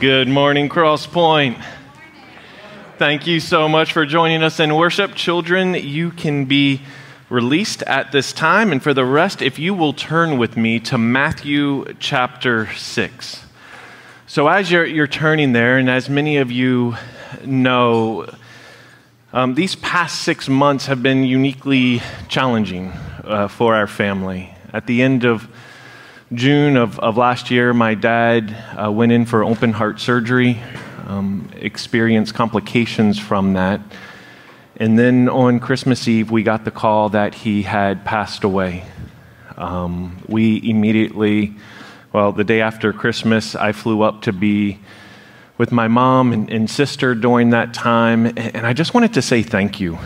Good morning, Cross Point. Thank you so much for joining us in worship. Children, you can be released at this time. And for the rest, if you will turn with me to Matthew chapter 6. So, as you're, you're turning there, and as many of you know, um, these past six months have been uniquely challenging uh, for our family. At the end of June of, of last year, my dad uh, went in for open heart surgery, um, experienced complications from that. And then on Christmas Eve, we got the call that he had passed away. Um, we immediately, well, the day after Christmas, I flew up to be with my mom and, and sister during that time. And I just wanted to say thank you.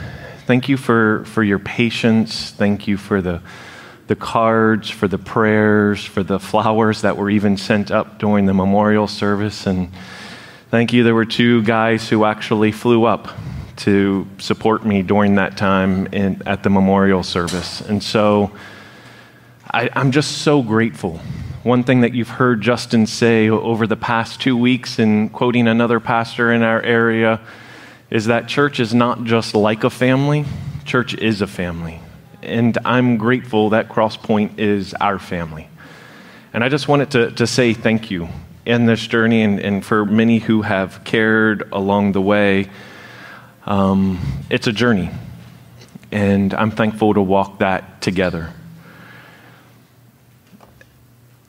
Thank you for, for your patience. Thank you for the the cards, for the prayers, for the flowers that were even sent up during the memorial service. And thank you, there were two guys who actually flew up to support me during that time in, at the memorial service. And so I, I'm just so grateful. One thing that you've heard Justin say over the past two weeks, in quoting another pastor in our area, is that church is not just like a family, church is a family and I'm grateful that Crosspoint is our family. And I just wanted to, to say thank you in this journey and, and for many who have cared along the way. Um, it's a journey, and I'm thankful to walk that together.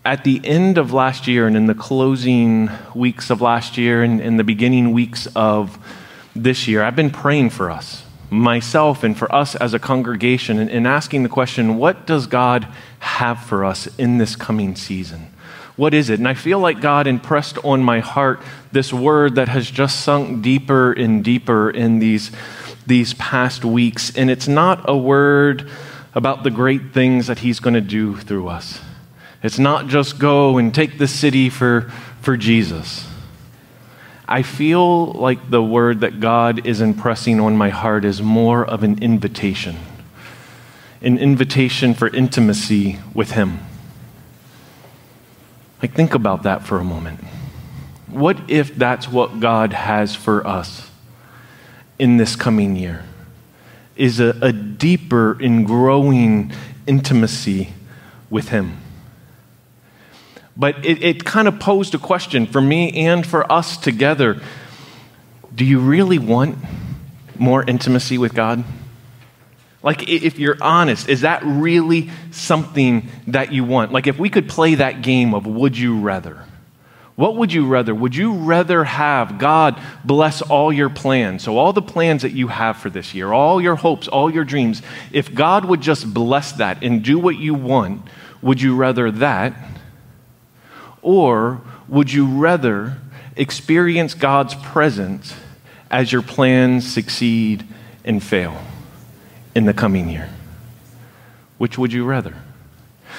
At the end of last year and in the closing weeks of last year and in the beginning weeks of this year, I've been praying for us myself and for us as a congregation in, asking the question what does God have for us in this coming season? What is it? And I feel like God impressed on my heart this word that has just sunk deeper and deeper in these, these past weeks. And it's not a word about the great things that He's going to do through us. It's not just go and take the city for, for Jesus. I feel like the word that God is impressing on my heart is more of an invitation, an invitation for intimacy with Him. Like, think about that for a moment. What if that's what God has for us in this coming year? Is a, a deeper and growing intimacy with Him. But it, it kind of posed a question for me and for us together. Do you really want more intimacy with God? Like, if you're honest, is that really something that you want? Like, if we could play that game of would you rather, what would you rather? Would you rather have God bless all your plans? So, all the plans that you have for this year, all your hopes, all your dreams, if God would just bless that and do what you want, would you rather that? Or would you rather experience God's presence as your plans succeed and fail in the coming year? Which would you rather?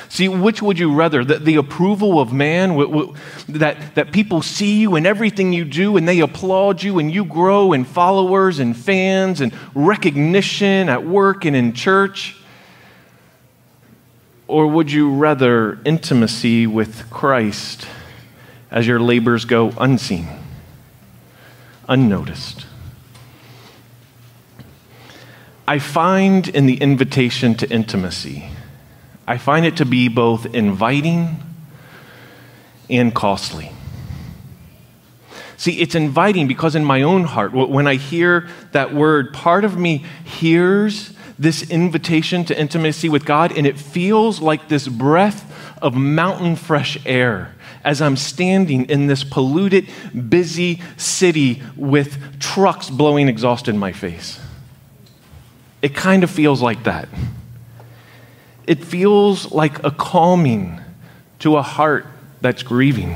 See, which would you rather? The, the approval of man, w- w- that, that people see you and everything you do and they applaud you and you grow in followers and fans and recognition at work and in church? Or would you rather intimacy with Christ as your labors go unseen, unnoticed? I find in the invitation to intimacy, I find it to be both inviting and costly. See, it's inviting because in my own heart, when I hear that word, part of me hears this invitation to intimacy with God, and it feels like this breath of mountain fresh air as I'm standing in this polluted, busy city with trucks blowing exhaust in my face. It kind of feels like that. It feels like a calming to a heart that's grieving,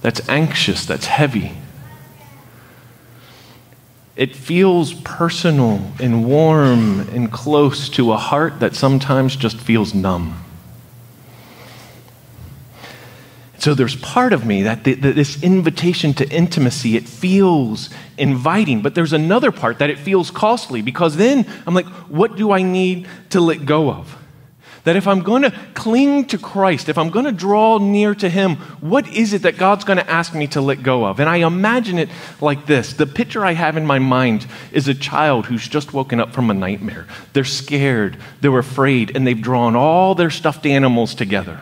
that's anxious, that's heavy. It feels personal and warm and close to a heart that sometimes just feels numb. So there's part of me that this invitation to intimacy, it feels inviting, but there's another part that it feels costly because then I'm like, what do I need to let go of? That if I'm going to cling to Christ, if I'm going to draw near to Him, what is it that God's going to ask me to let go of? And I imagine it like this the picture I have in my mind is a child who's just woken up from a nightmare. They're scared, they're afraid, and they've drawn all their stuffed animals together.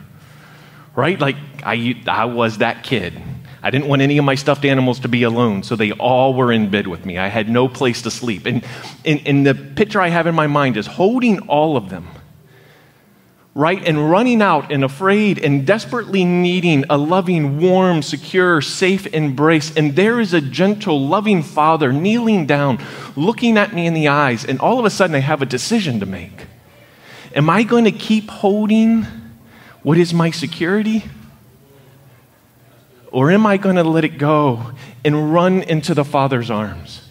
Right? Like I, I was that kid. I didn't want any of my stuffed animals to be alone, so they all were in bed with me. I had no place to sleep. And, and, and the picture I have in my mind is holding all of them right? And running out and afraid and desperately needing a loving, warm, secure, safe embrace. And there is a gentle, loving father kneeling down, looking at me in the eyes. And all of a sudden, I have a decision to make. Am I going to keep holding what is my security? Or am I going to let it go and run into the Father's arms?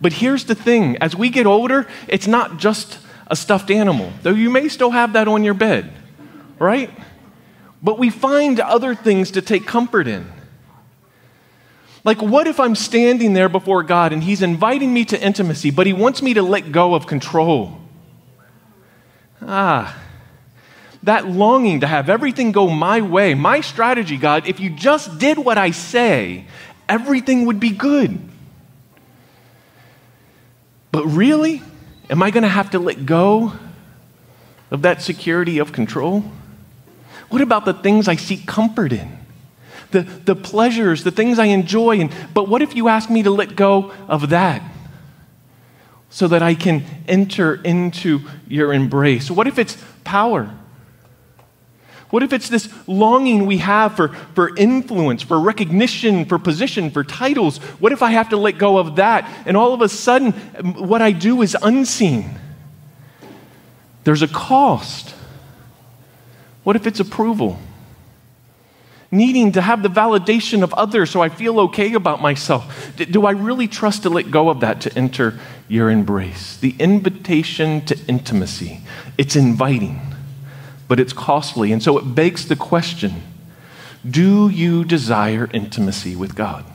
But here's the thing as we get older, it's not just a stuffed animal, though you may still have that on your bed, right? But we find other things to take comfort in. Like, what if I'm standing there before God and He's inviting me to intimacy, but He wants me to let go of control? Ah, that longing to have everything go my way, my strategy, God, if you just did what I say, everything would be good. But really, am I going to have to let go of that security of control? What about the things I seek comfort in? The, the pleasures, the things I enjoy. And, but what if you ask me to let go of that so that I can enter into your embrace? What if it's power? What if it's this longing we have for, for influence, for recognition, for position, for titles? What if I have to let go of that and all of a sudden um, what I do is unseen? There's a cost. What if it's approval? Needing to have the validation of others so I feel okay about myself. Do I really trust to let go of that to enter your embrace? The invitation to intimacy. It's inviting but it's costly. And so it begs the question do you desire intimacy with God?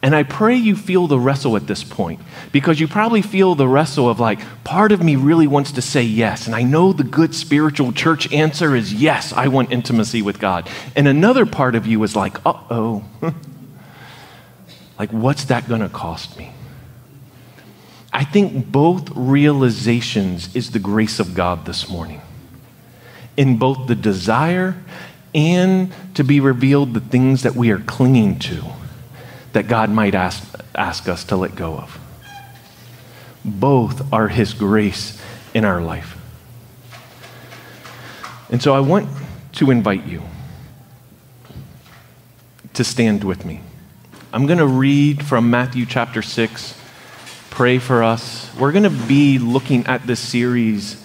And I pray you feel the wrestle at this point because you probably feel the wrestle of like, part of me really wants to say yes. And I know the good spiritual church answer is yes, I want intimacy with God. And another part of you is like, uh oh. like, what's that going to cost me? I think both realizations is the grace of God this morning. In both the desire and to be revealed the things that we are clinging to that God might ask, ask us to let go of. Both are His grace in our life. And so I want to invite you to stand with me. I'm going to read from Matthew chapter 6 pray for us. We're going to be looking at this series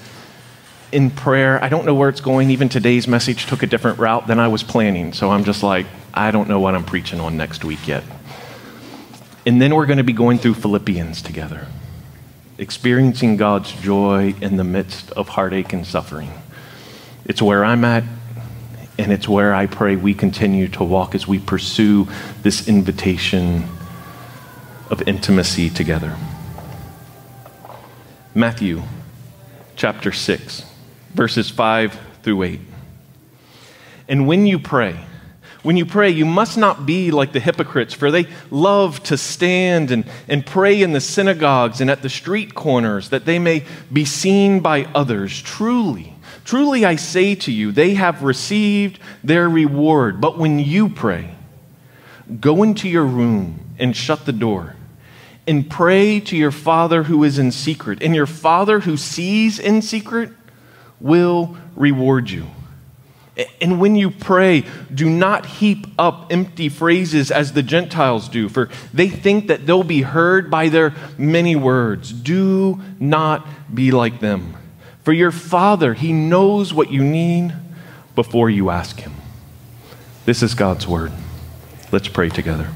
in prayer. I don't know where it's going. Even today's message took a different route than I was planning. So I'm just like, I don't know what I'm preaching on next week yet. And then we're going to be going through Philippians together, experiencing God's joy in the midst of heartache and suffering. It's where I'm at, and it's where I pray we continue to walk as we pursue this invitation of intimacy together. Matthew chapter 6, verses 5 through 8. And when you pray, when you pray, you must not be like the hypocrites, for they love to stand and, and pray in the synagogues and at the street corners, that they may be seen by others. Truly, truly I say to you, they have received their reward. But when you pray, go into your room and shut the door and pray to your Father who is in secret, and your Father who sees in secret will reward you. And when you pray, do not heap up empty phrases as the Gentiles do, for they think that they'll be heard by their many words. Do not be like them. For your Father, He knows what you need before you ask Him. This is God's Word. Let's pray together.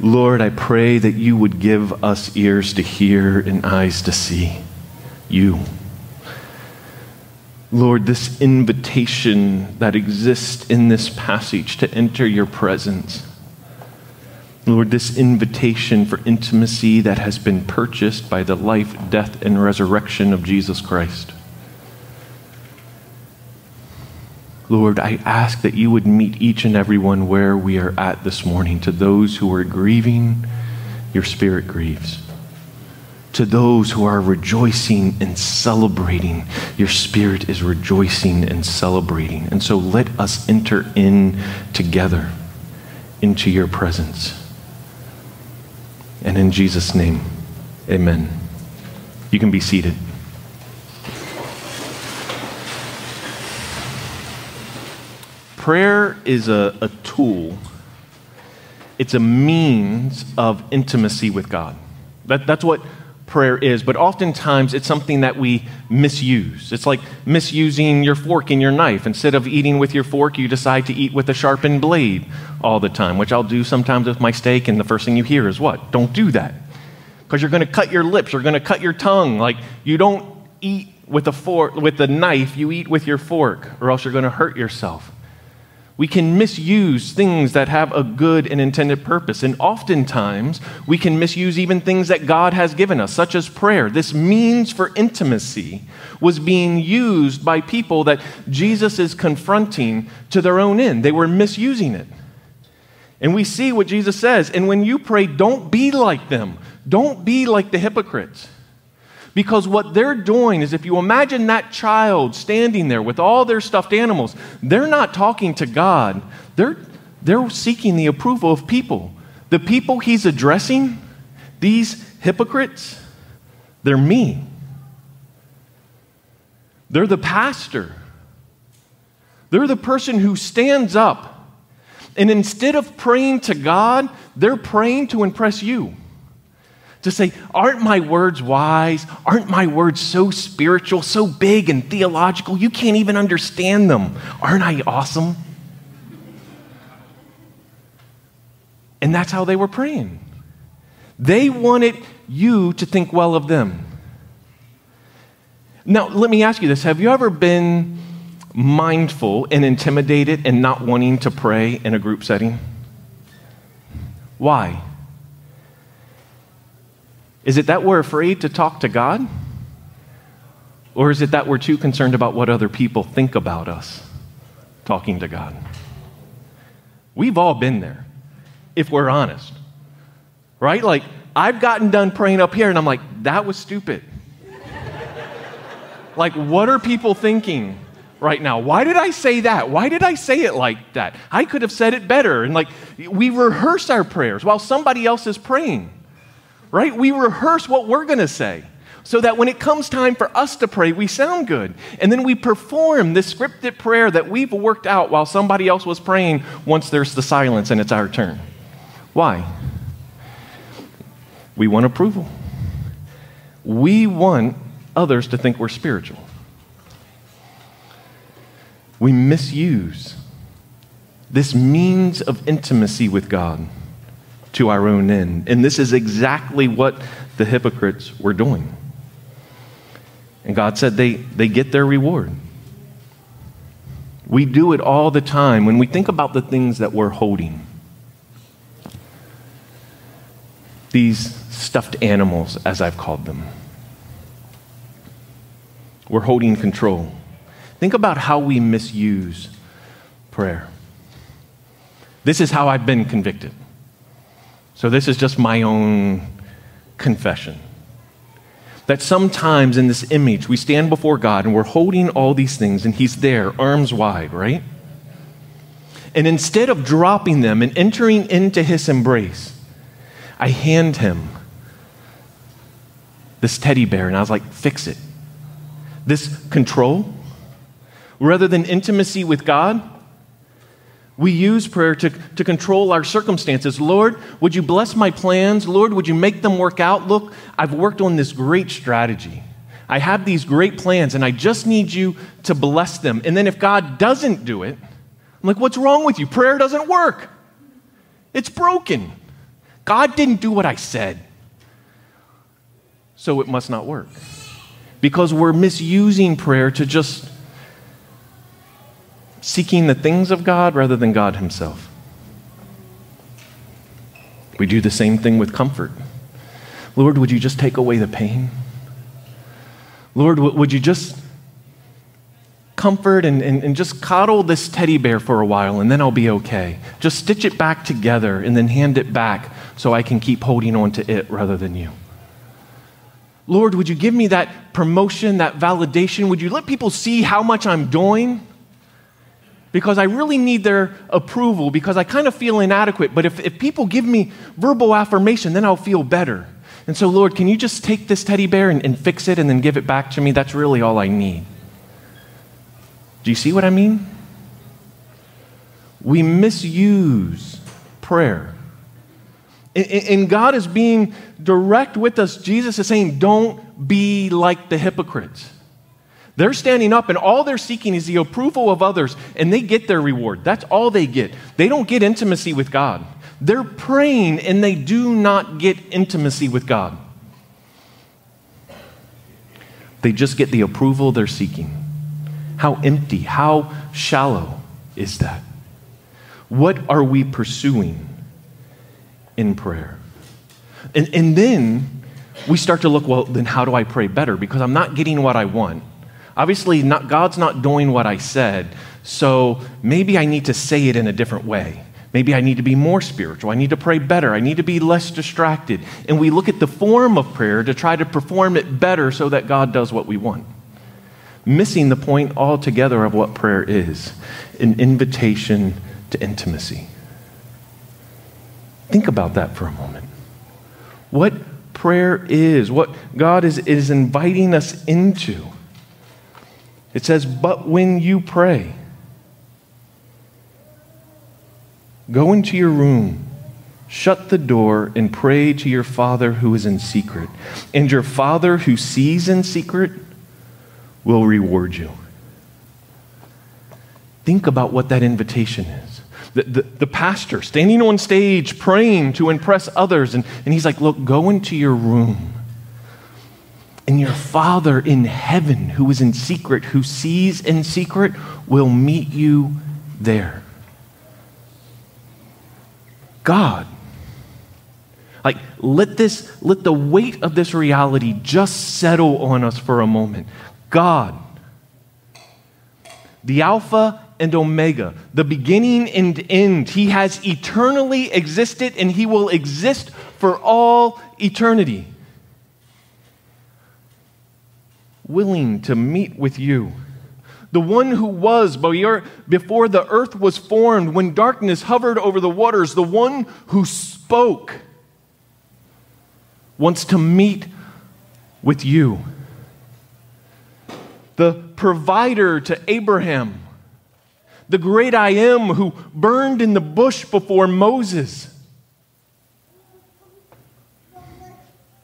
Lord, I pray that you would give us ears to hear and eyes to see you. Lord, this invitation that exists in this passage to enter your presence, Lord, this invitation for intimacy that has been purchased by the life, death, and resurrection of Jesus Christ. Lord, I ask that you would meet each and every one where we are at this morning. To those who are grieving, your spirit grieves. To those who are rejoicing and celebrating, your spirit is rejoicing and celebrating. And so let us enter in together into your presence. And in Jesus' name, amen. You can be seated. Prayer is a, a tool, it's a means of intimacy with God. That, that's what prayer is, but oftentimes it's something that we misuse. It's like misusing your fork and your knife. Instead of eating with your fork, you decide to eat with a sharpened blade all the time, which I'll do sometimes with my steak, and the first thing you hear is what? Don't do that. Because you're going to cut your lips, you're going to cut your tongue. Like you don't eat with a fork with a knife, you eat with your fork, or else you're going to hurt yourself. We can misuse things that have a good and intended purpose. And oftentimes, we can misuse even things that God has given us, such as prayer. This means for intimacy was being used by people that Jesus is confronting to their own end. They were misusing it. And we see what Jesus says. And when you pray, don't be like them, don't be like the hypocrites. Because what they're doing is, if you imagine that child standing there with all their stuffed animals, they're not talking to God. They're, they're seeking the approval of people. The people he's addressing, these hypocrites, they're me. They're the pastor. They're the person who stands up. And instead of praying to God, they're praying to impress you to say, Aren't my words wise? Aren't my words so spiritual, so big and theological? You can't even understand them. Aren't I awesome? And that's how they were praying. They wanted you to think well of them. Now, let me ask you this Have you ever been mindful and intimidated and not wanting to pray in a group setting? Why? Is it that we're afraid to talk to God? Or is it that we're too concerned about what other people think about us talking to God? We've all been there, if we're honest. Right? Like, I've gotten done praying up here and I'm like, that was stupid. like, what are people thinking right now? Why did I say that? Why did I say it like that? I could have said it better. And like, we rehearse our prayers while somebody else is praying right? We rehearse what we're going to say so that when it comes time for us to pray, we sound good. And then we perform this scripted prayer that we've worked out while somebody else was praying once there's the silence and it's our turn. Why? We want approval. We want others to think we're spiritual. We misuse this means of intimacy with God to our own end. And this is exactly what the hypocrites were doing. And God said they, they get their reward. We do it all the time when we think about the things that we're holding. These stuffed animals, as I've called them. We're holding control. Think about how we misuse prayer. This is how I've been convicted. So, this is just my own confession. That sometimes in this image, we stand before God and we're holding all these things, and He's there, arms wide, right? And instead of dropping them and entering into His embrace, I hand Him this teddy bear, and I was like, fix it. This control, rather than intimacy with God, we use prayer to, to control our circumstances. Lord, would you bless my plans? Lord, would you make them work out? Look, I've worked on this great strategy. I have these great plans, and I just need you to bless them. And then if God doesn't do it, I'm like, what's wrong with you? Prayer doesn't work. It's broken. God didn't do what I said. So it must not work. Because we're misusing prayer to just seeking the things of God rather than God Himself. We do the same thing with comfort. Lord, would you just take away the pain? Lord, would you just comfort and, and, and, just coddle this teddy bear for a while and then I'll be okay. Just stitch it back together and then hand it back so I can keep holding on to it rather than you. Lord, would you give me that promotion, that validation? Would you let people see how much I'm doing? Because I really need their approval because I kind of feel inadequate. But if, if people give me verbal affirmation, then I'll feel better. And so, Lord, can you just take this teddy bear and, and fix it and then give it back to me? That's really all I need. Do you see what I mean? We misuse prayer. And God is being direct with us. Jesus is saying, don't be like the hypocrites. They're standing up and all they're seeking is the approval of others, and they get their reward. That's all they get. They don't get intimacy with God. They're praying and they do not get intimacy with God. They just get the approval they're seeking. How empty, how shallow is that? What are we pursuing in prayer? And, and then we start to look, well, then how do I pray better? Because I'm not getting what I want. Obviously, not, God's not doing what I said, so maybe I need to say it in a different way. Maybe I need to be more spiritual. I need to pray better. I need to be less distracted. And we look at the form of prayer to try to perform it better so that God does what we want missing the point altogether of what prayer is an invitation to intimacy. Think about that for a moment. What prayer is, what God is, is inviting us into. It says, But when you pray, go into your room. Shut the door and pray to your Father who is in secret. And your Father who sees in secret will reward you. Think about what that invitation is. The, the, the, pastor standing on stage praying to impress others, and, and he's like, Look, go into your room. And your Father in heaven, who is in secret, who sees in secret, will meet you there. God. Like, let this, let the weight of this reality just settle on us for a moment. God, the Alpha and Omega, the beginning and end. He has eternally existed and He will exist for all eternity. Willing to meet with you. The one who was before the earth was formed, when darkness hovered over the waters, the one who spoke wants to meet with you the provider to Abraham, the great I am who burned in the bush before Moses,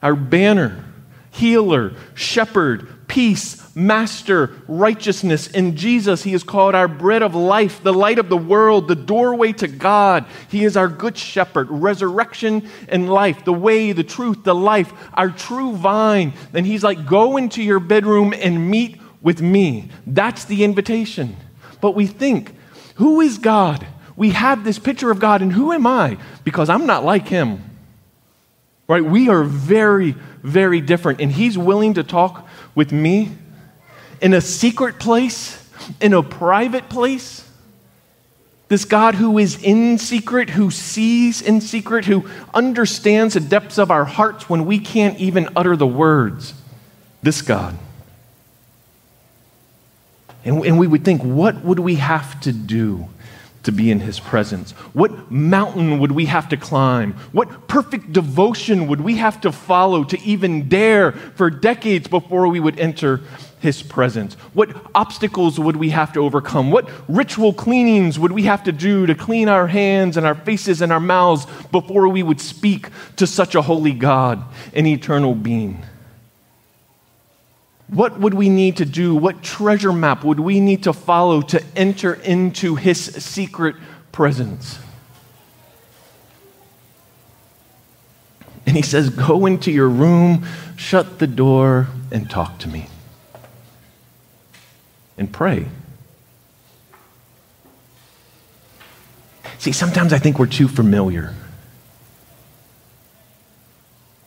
our banner, healer, shepherd, peace, master, righteousness. In Jesus, He is called our bread of life, the light of the world, the doorway to God. He is our good shepherd, resurrection and life, the way, the truth, the life, our true vine. Then He's like, go into your bedroom and meet with me. That's the invitation. But we think, who is God? We have this picture of God, and who am I? Because I'm not like him. Right? We are very, very different. And he's willing to talk with me in a secret place, in a private place. This God who is in secret, who sees in secret, who understands the depths of our hearts when we can't even utter the words. This God. And, and we would think, what would we have to do to be in his presence? What mountain would we have to climb? What perfect devotion would we have to follow to even dare for decades before we would enter his presence? What obstacles would we have to overcome? What ritual cleanings would we have to do to clean our hands and our faces and our mouths before we would speak to such a holy God, an eternal being? What would we need to do? What treasure map would we need to follow to enter into his secret presence? And he says, Go into your room, shut the door, and talk to me. And pray. See, sometimes I think we're too familiar.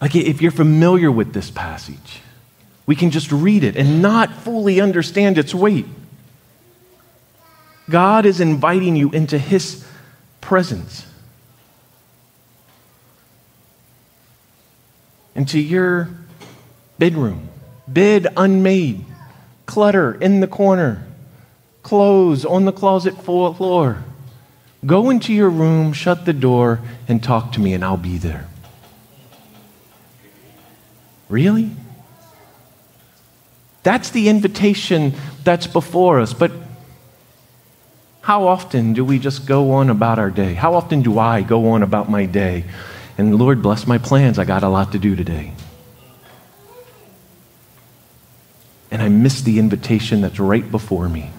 Like if you're familiar with this passage, we can just read it and not fully understand its weight. God is inviting you into His presence, into your bedroom, bed unmade, clutter in the corner, clothes on the closet floor. Go into your room, shut the door, and talk to me, and I'll be there. Really? That's the invitation that's before us. But how often do we just go on about our day? How often do I go on about my day? And Lord, bless my plans. I got a lot to do today. And I miss the invitation that's right before me,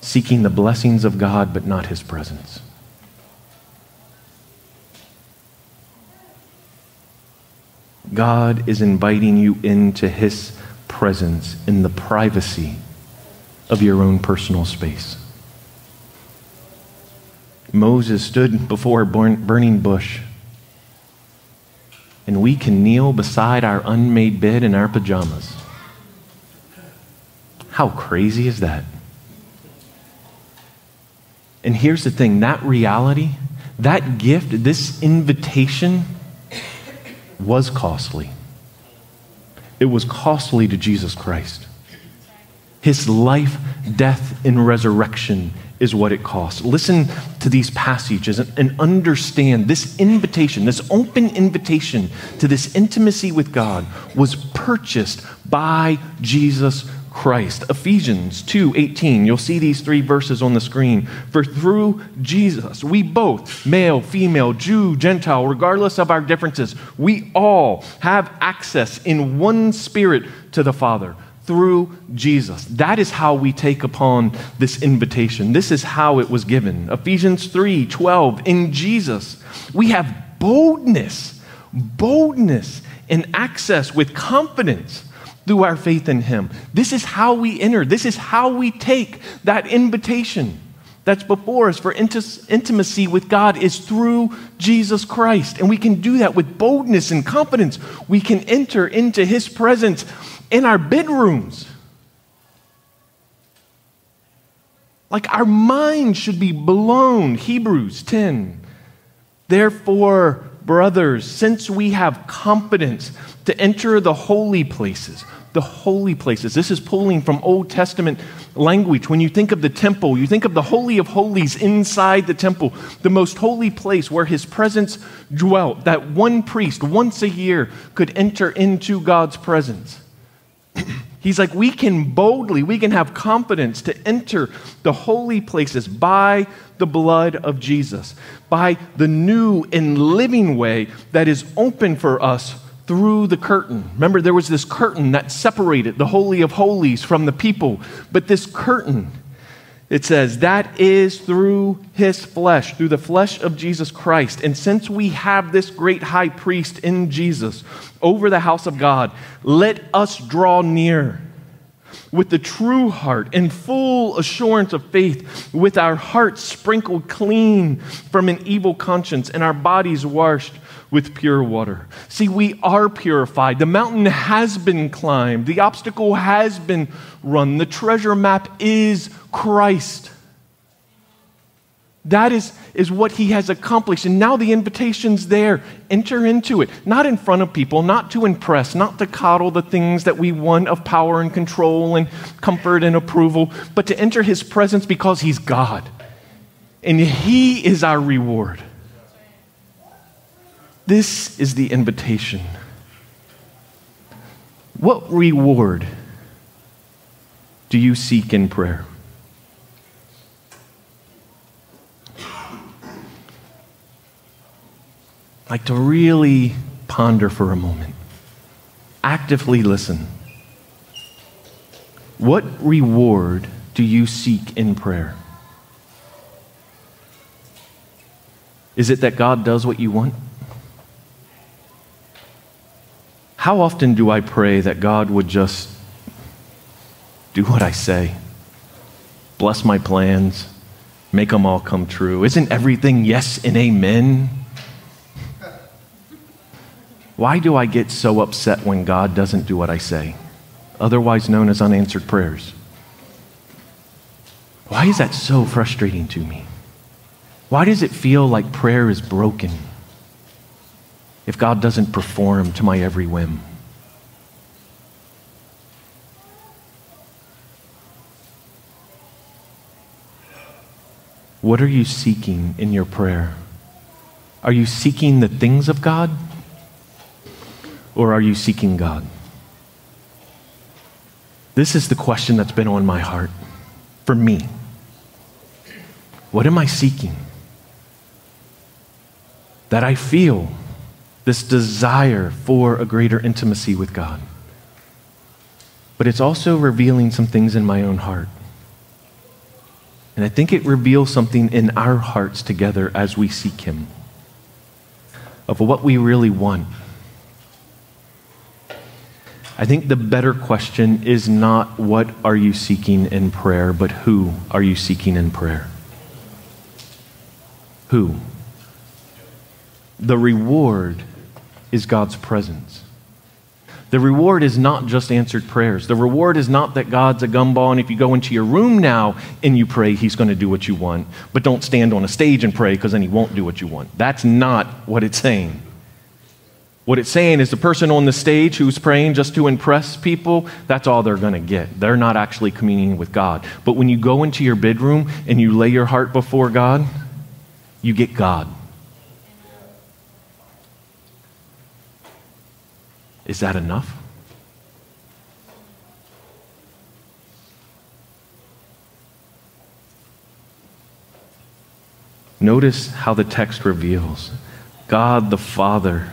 seeking the blessings of God, but not his presence. God is inviting you into his presence in the privacy of your own personal space. Moses stood before a burning bush, and we can kneel beside our unmade bed in our pajamas. How crazy is that? And here's the thing that reality, that gift, this invitation was costly. It was costly to Jesus Christ. His life, death, and resurrection is what it costs. Listen to these passages and, understand this invitation, this open invitation to this intimacy with God was purchased by Jesus Christ. Ephesians 2:18. You'll see these three verses on the screen. For through Jesus, we both, male, female, Jew, Gentile, regardless of our differences, we all have access in one spirit to the Father through Jesus. That is how we take upon this invitation. This is how it was given. Ephesians 3 12. In Jesus, we have boldness, boldness and access with confidence through our faith in Him. This is how we enter, this is how we take that invitation that's before us for intimacy with God is through Jesus Christ. And we can do that with boldness and confidence. We can enter into His presence in our bedrooms. Like our mind should be blown. Hebrews 10. Therefore, brothers, since we have confidence to enter the holy places, the holy places. This is pulling from Old Testament language. When you think of the temple, you think of the Holy of Holies inside the temple, the most holy place where his presence dwelt, that one priest once a year could enter into God's presence. He's like, we can boldly, we can have confidence to enter the holy places by the blood of Jesus, by the new and living way that is open for us through the curtain. Remember, there was this curtain that separated the Holy of Holies from the people, but this curtain, it says, that is through his flesh, through the flesh of Jesus Christ. And since we have this great high priest in Jesus over the house of God, let us draw near with the true heart and full assurance of faith, with our hearts sprinkled clean from an evil conscience and our bodies washed with pure water. See, we are purified. The mountain has been climbed, the obstacle has been run. The treasure map is Christ. That is, is what he has accomplished. And now the invitation's there. Enter into it. Not in front of people, not to impress, not to coddle the things that we want of power and control and comfort and approval, but to enter his presence because he's God. And he is our reward. This is the invitation. What reward do you seek in prayer? like to really ponder for a moment, actively listen. What reward do you seek in prayer? Is it that God does what you want? How often do I pray that God would just do what I say? Bless my plans, make them all come true. Isn't everything yes and amen? Why do I get so upset when God doesn't do what I say? Otherwise known as unanswered prayers. Why is that so frustrating to me? Why does it feel like prayer is broken if God doesn't perform to my every whim? What are you seeking in your prayer? Are you seeking the things of God? Or are you seeking God? This is the question that's been on my heart for me. What am I seeking? That I feel this desire for a greater intimacy with God. But it's also revealing some things in my own heart. And I think it reveals something in our hearts together as we seek Him of what we really want. I think the better question is not what are you seeking in prayer, but who are you seeking in prayer? Who? The reward is God's presence. The reward is not just answered prayers. The reward is not that God's a gumball, and if you go into your room now and you pray, He's going to do what you want. But don't stand on a stage and pray because then He won't do what you want. That's not what it's saying. What it's saying is the person on the stage who's praying just to impress people, that's all they're going to get. They're not actually communing with God. But when you go into your bedroom and you lay your heart before God, you get God. Is that enough? Notice how the text reveals God the Father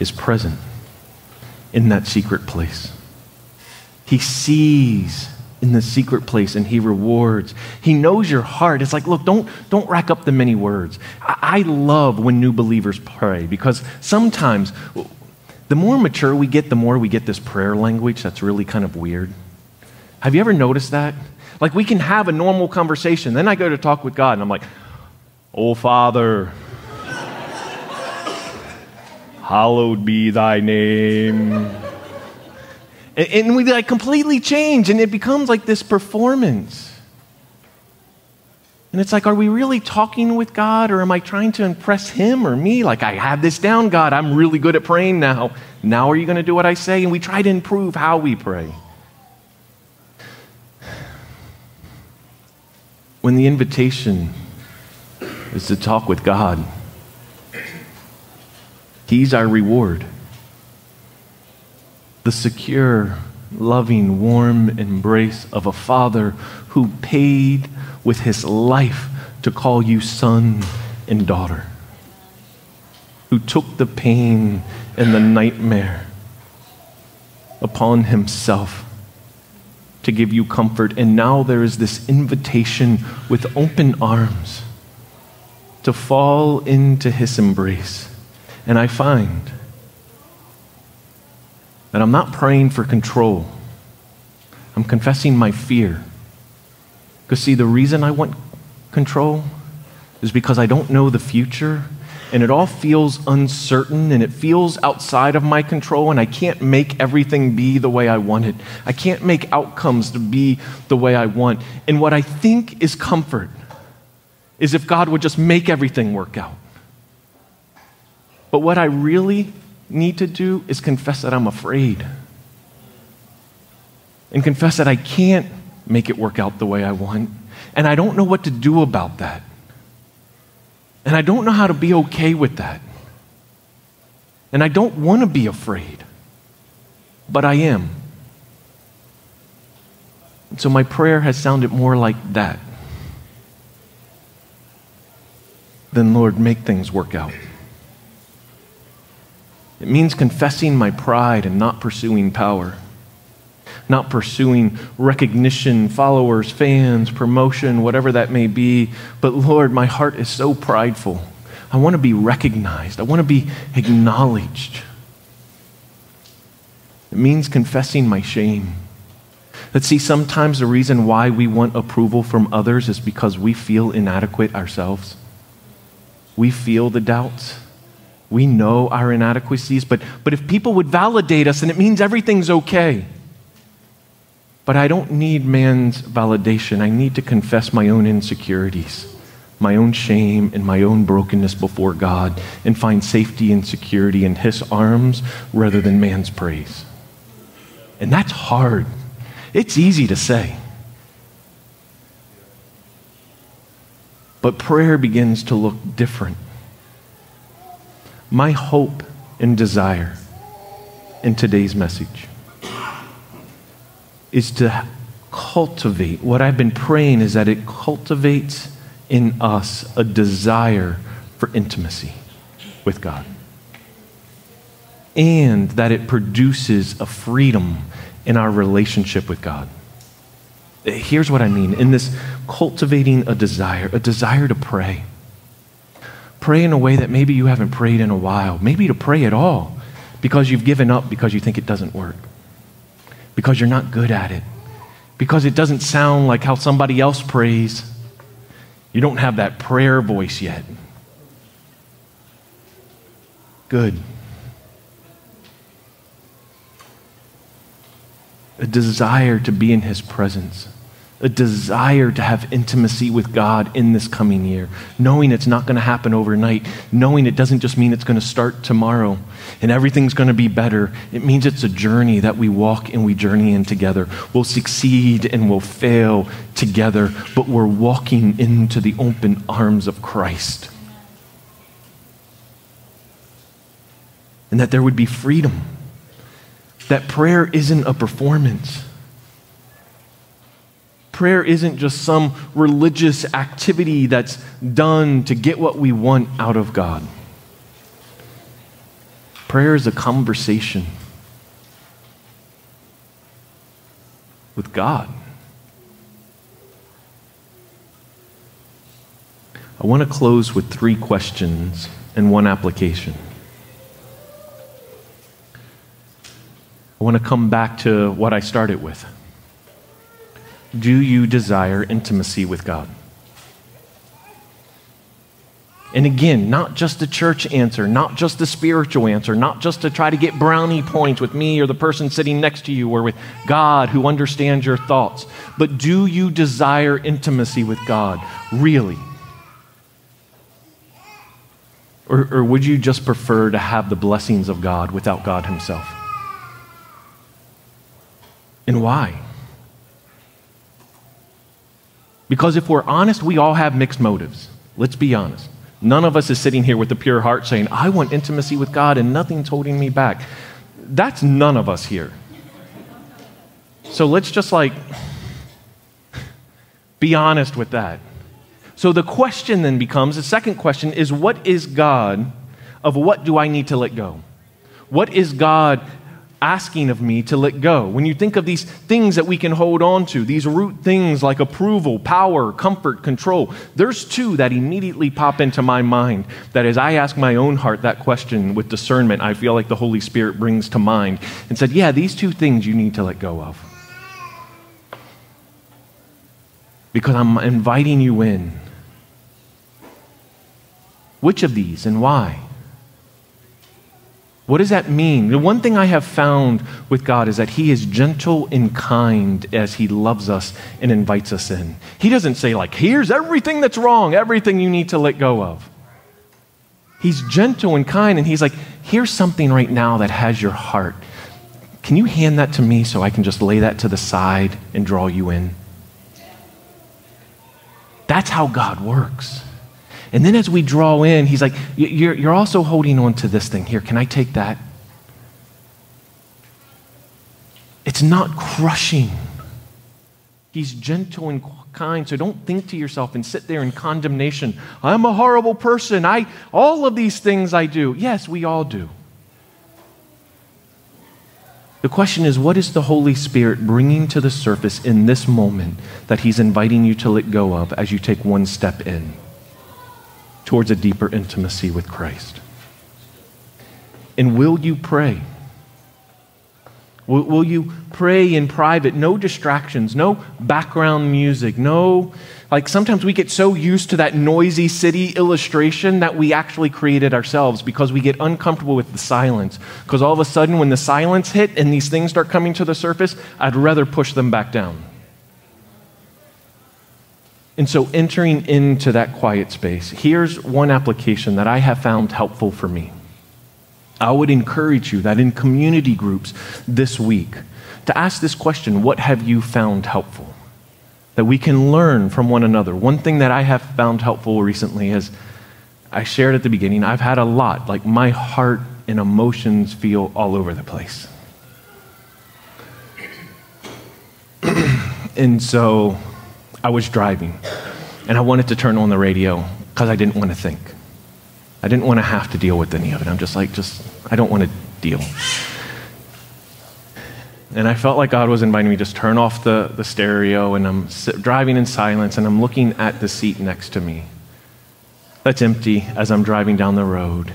is present in that secret place. He sees in the secret place and he rewards. He knows your heart. It's like, look, don't, don't rack up the many words. I, I love when new believers pray because sometimes the more mature we get, the more we get this prayer language that's really kind of weird. Have you ever noticed that? Like we can have a normal conversation. Then I go to talk with God and I'm like, Oh, Father, hallowed be thy name. And, we like completely change and it becomes like this performance. And it's like, are we really talking with God or am I trying to impress Him or me? Like, I have this down, God. I'm really good at praying now. Now, are you going to do what I say? And we try to improve how we pray. When the invitation is to talk with God, He's our reward. The secure, loving, warm embrace of a Father who paid with his life to call you son and daughter, who took the pain and the nightmare upon himself to give you comfort. And now there is this invitation with open arms to fall into his embrace. And I find that I'm not praying for control, I'm confessing my fear because, see, the reason I want control is because I don't know the future and it all feels uncertain and it feels outside of my control and I can't make everything be the way I want it. I can't make outcomes to be the way I want. And what I think is comfort is if God would just make everything work out. But what I really need to do is confess that I'm afraid and confess that I can't make it work out the way I want. And I don't know what to do about that. And I don't know how to be okay with that. And I don't want to be afraid, but I am. And so my prayer has sounded more like that than, Lord, make things work out. It means confessing my pride and not pursuing power not pursuing recognition, followers, fans, promotion, whatever that may be. But Lord, my heart is so prideful. I want to be recognized, I want to be acknowledged. It means confessing my shame. Let's see, sometimes the reason why we want approval from others is because we feel inadequate ourselves. We feel the doubts. We know our inadequacies, but, but if people would validate us, then it means everything's okay. But I don't need man's validation. I need to confess my own insecurities, my own shame, and my own brokenness before God and find safety and security in His arms rather than man's praise. And that's hard. It's easy to say. But prayer begins to look different my hope and desire in today's message is to cultivate. What I've been praying is that it cultivates in us a desire for intimacy with God. And that it produces a freedom in our relationship with God. Here's what I mean in this cultivating a desire, a desire to pray Pray in a way that maybe you haven't prayed in a while, maybe to pray at all because you've given up because you think it doesn't work, because you're not good at it, because it doesn't sound like how somebody else prays. You don't have that prayer voice yet. Good. A desire to be in his presence a desire to have intimacy with God in this coming year, knowing it's not going to happen overnight, knowing it doesn't just mean it's going to start tomorrow and everything's going to be better. It means it's a journey that we walk and we journey in together. We'll succeed and we'll fail together, but we're walking into the open arms of Christ. And that there would be freedom. That prayer isn't a performance prayer isn't just some religious activity that's done to get what we want out of God. Prayer is a conversation with God. I want to close with three questions and one application. I want to come back to what I started with. Do you desire intimacy with God? And again, not just the church answer, not just the spiritual answer, not just to try to get brownie points with me or the person sitting next to you or with God who understands your thoughts, but do you desire intimacy with God? Really? Or, or would you just prefer to have the blessings of God without God Himself? And why? Because if we're honest, we all have mixed motives. Let's be honest. None of us is sitting here with a pure heart saying, I want intimacy with God and nothing's holding me back. That's none of us here. So let's just like be honest with that. So the question then becomes the second question is what is God of what do I need to let go? What is God asking of me to let go. When you think of these things that we can hold on to, these root things like approval, power, comfort, control, there's two that immediately pop into my mind that as I ask my own heart that question with discernment, I feel like the Holy Spirit brings to mind and said, Yeah, these two things you need to let go of. Because I'm inviting you in. Which of these and why? What does that mean? The one thing I have found with God is that He is gentle and kind as He loves us and invites us in. He doesn't say, like, here's everything that's wrong, everything you need to let go of. He's gentle and kind, and He's like, here's something right now that has your heart. Can you hand that to me so I can just lay that to the side and draw you in? That's how God works. And then as we draw in, he's like, you're, you're also holding on to this thing. Here, can I take that? It's not crushing. He's gentle and kind. So don't think to yourself and sit there in condemnation. I'm a horrible person. I all of these things I do. Yes, we all do. The question is what is the Holy Spirit bringing to the surface in this moment that he's inviting you to let go of as you take one step in? Towards a deeper intimacy with Christ? And will you pray? Will, will, you pray in private? No distractions, no background music, no. Like sometimes we get so used to that noisy city illustration that we actually create it ourselves because we get uncomfortable with the silence. Because all of a sudden, when the silence hit and these things start coming to the surface, I'd rather push them back down. And so, entering into that quiet space, here's one application that I have found helpful for me. I would encourage you that in community groups this week to ask this question What have you found helpful? That we can learn from one another. One thing that I have found helpful recently is I shared at the beginning, I've had a lot, like my heart and emotions feel all over the place. and so I was driving and I wanted to turn on the radio because I didn't want to think. I didn't want to have to deal with any of it. I'm just like, just, I don't want to deal. And I felt like God was inviting me to just turn off the, the stereo, and I'm driving in silence, and I'm looking at the seat next to me. That's empty as I'm driving down the road.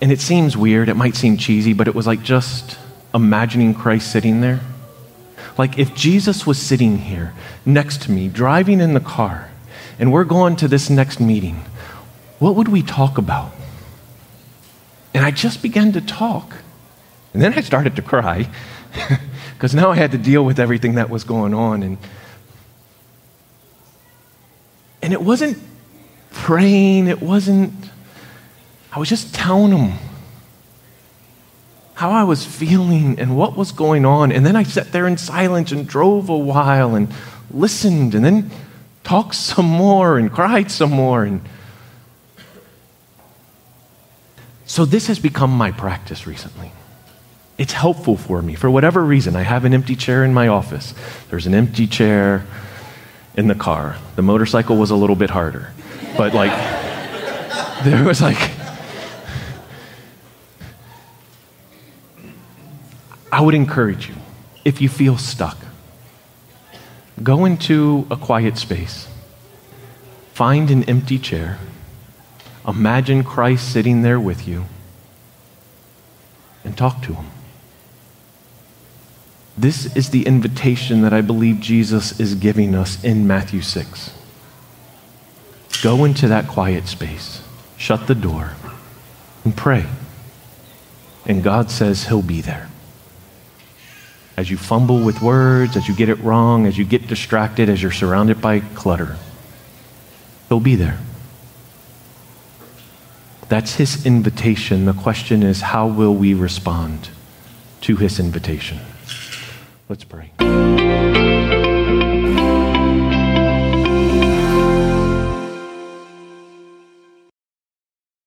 And it seems weird, it might seem cheesy, but it was like just imagining Christ sitting there. Like if Jesus was sitting here next to me, driving in the car, and we're going to this next meeting, what would we talk about? And I just began to talk. And then I started to cry because now I had to deal with everything that was going on. And, and it wasn't praying, it wasn't, I was just telling him how I was feeling and what was going on. And then I sat there in silence and drove a while and listened and then talked some more and cried some more. And so this has become my practice recently. It's helpful for me. For whatever reason, I have an empty chair in my office. There's an empty chair in the car. The motorcycle was a little bit harder. But like, there was like, I would encourage you, if you feel stuck, Go into a quiet space. Find an empty chair. Imagine Christ sitting there with you and talk to him. This is the invitation that I believe Jesus is giving us in Matthew 6. Go into that quiet space, shut the door, and pray. And God says He'll be there as you fumble with words, as you get it wrong, as you get distracted, as you're surrounded by clutter. He'll be there. That's his invitation. The question is, how will we respond to his invitation? Let's pray.